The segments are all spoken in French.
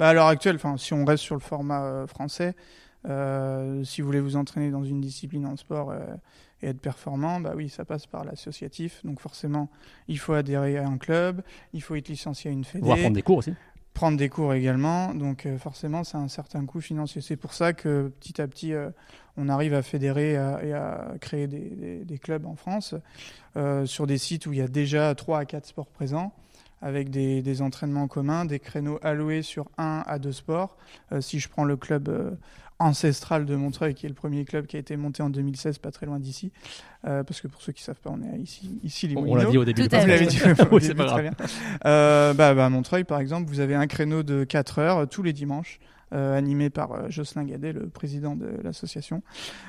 Bah, à l'heure actuelle, enfin, si on reste sur le format euh, français, euh, si vous voulez vous entraîner dans une discipline en sport euh, et être performant, bah oui, ça passe par l'associatif. Donc forcément, il faut adhérer à un club, il faut être licencié à une fédé. Pouvoir prendre des cours aussi. prendre des cours également. Donc forcément, c'est un certain coût financier. C'est pour ça que petit à petit, on arrive à fédérer et à, et à créer des, des- des clubs en France sur des sites où il y a déjà 3 à 4 sports présents avec des, des entraînements communs, des créneaux alloués sur 1 à 2 sports. Euh, si je prends le club euh, ancestral de Montreuil, qui est le premier club qui a été monté en 2016, pas très loin d'ici, euh, parce que pour ceux qui savent pas, on est ici, ici les On l'a dit au début. Tout à fait. l'avez dit au Oui, c'est début, pas très grave. bien. Euh, bah, bah, à Montreuil, par exemple, vous avez un créneau de 4 heures tous les dimanches, animé par euh, Jocelyn Gadet, le président de l'association.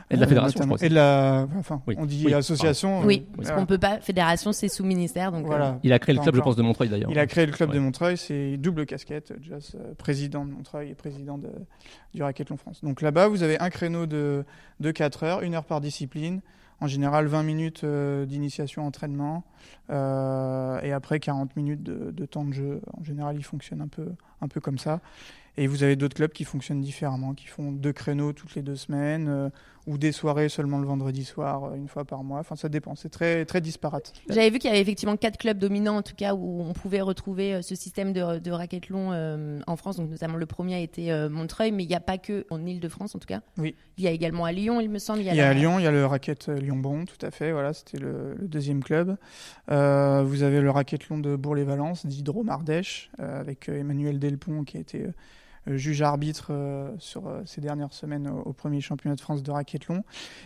Et de la Euh, fédération, je crois. Et de la. Enfin, Oui. on dit Oui. association. Oui, euh, parce qu'on peut pas. Fédération, c'est sous ministère, donc. euh, Voilà. Il a créé le club, je pense, de Montreuil d'ailleurs. Il a créé le club Ouais. de Montreuil, c'est double casquette, Joss, euh, président de Montreuil et président de, du Racquethlon France. Donc là-bas, vous avez un créneau de, de 4 heures, une heure par discipline, en général 20 minutes euh, d'initiation entraînement, euh, et après 40 minutes de, de temps de jeu. En général, il fonctionne un peu, un peu comme ça. Et vous avez d'autres clubs qui fonctionnent différemment, qui font deux créneaux toutes les deux semaines, euh, ou des soirées seulement le vendredi soir, euh, une fois par mois. Enfin, ça dépend, c'est très, très disparate. J'avais vu qu'il y avait effectivement quatre clubs dominants, en tout cas, où on pouvait retrouver euh, ce système de, de racquethlon euh, en France. Donc, notamment, le premier a été euh, Montreuil, mais il n'y a pas que en Ile-de-France, en tout cas. Oui. Il y a également à Lyon, il me semble. Il y a la- à Lyon, il y a le racket Lyon-Bon, tout à fait. Voilà, c'était le, le deuxième club. Euh, vous avez le racquethlon de Bourg-les-Valences, d'Hydro-Mardèche, avec Emmanuel Delpont qui a été euh, euh, juge arbitre euh, sur euh, ces dernières semaines au, au premier championnat de France de racquethlon.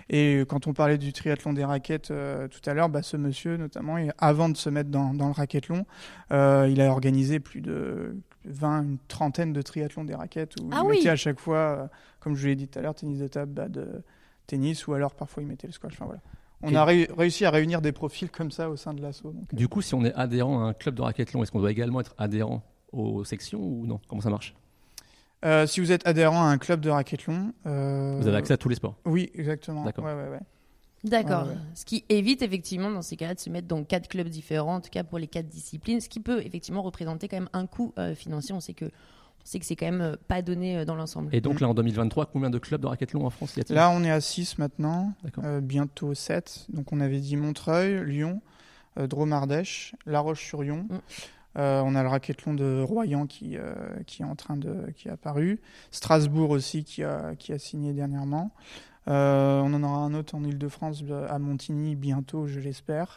Et quand on parlait du triathlon des raquettes euh, tout à l'heure, bah, ce monsieur notamment, et avant de se mettre dans, dans le racquethlon, euh, il a organisé plus de 20, une trentaine de triathlons des raquettes où Ah il oui. mettait à chaque fois, euh, comme je vous l'ai dit tout à l'heure, tennis de table, bah, de tennis, ou alors parfois il mettait le squash. Enfin, voilà. On a ré- réussi à réunir des profils comme ça au sein de l'assaut. Du coup, si on est adhérent à un club de racquethlon, est-ce qu'on doit également être adhérent aux sections ou non? Comment ça marche? Euh, si vous êtes adhérent à un club de racquethlon, euh, Vous avez accès à tous les sports. Oui, exactement. D'accord. Ouais, ouais, ouais. D'accord. Ouais, ouais. Ce qui évite effectivement dans ces cas-là de se mettre dans quatre clubs différents, en tout cas pour les quatre disciplines, ce qui peut effectivement représenter quand même un coût euh, financier. On sait que on sait que c'est quand même euh, pas donné dans l'ensemble. Et donc là, en 2023, combien de clubs de racquethlon en France y a-t-il? Là, on est à 6 maintenant, D'accord. euh, bientôt 7. Donc, on avait dit Montreuil, Lyon, euh, Dromardèche, La Roche-sur-Yon. Mm. Euh, on a le racquethlon de Royan qui, euh, qui est en train de qui est apparu. Strasbourg aussi qui a, qui a signé dernièrement. Euh, on en aura un autre en Ile-de-France à Montigny bientôt, je l'espère.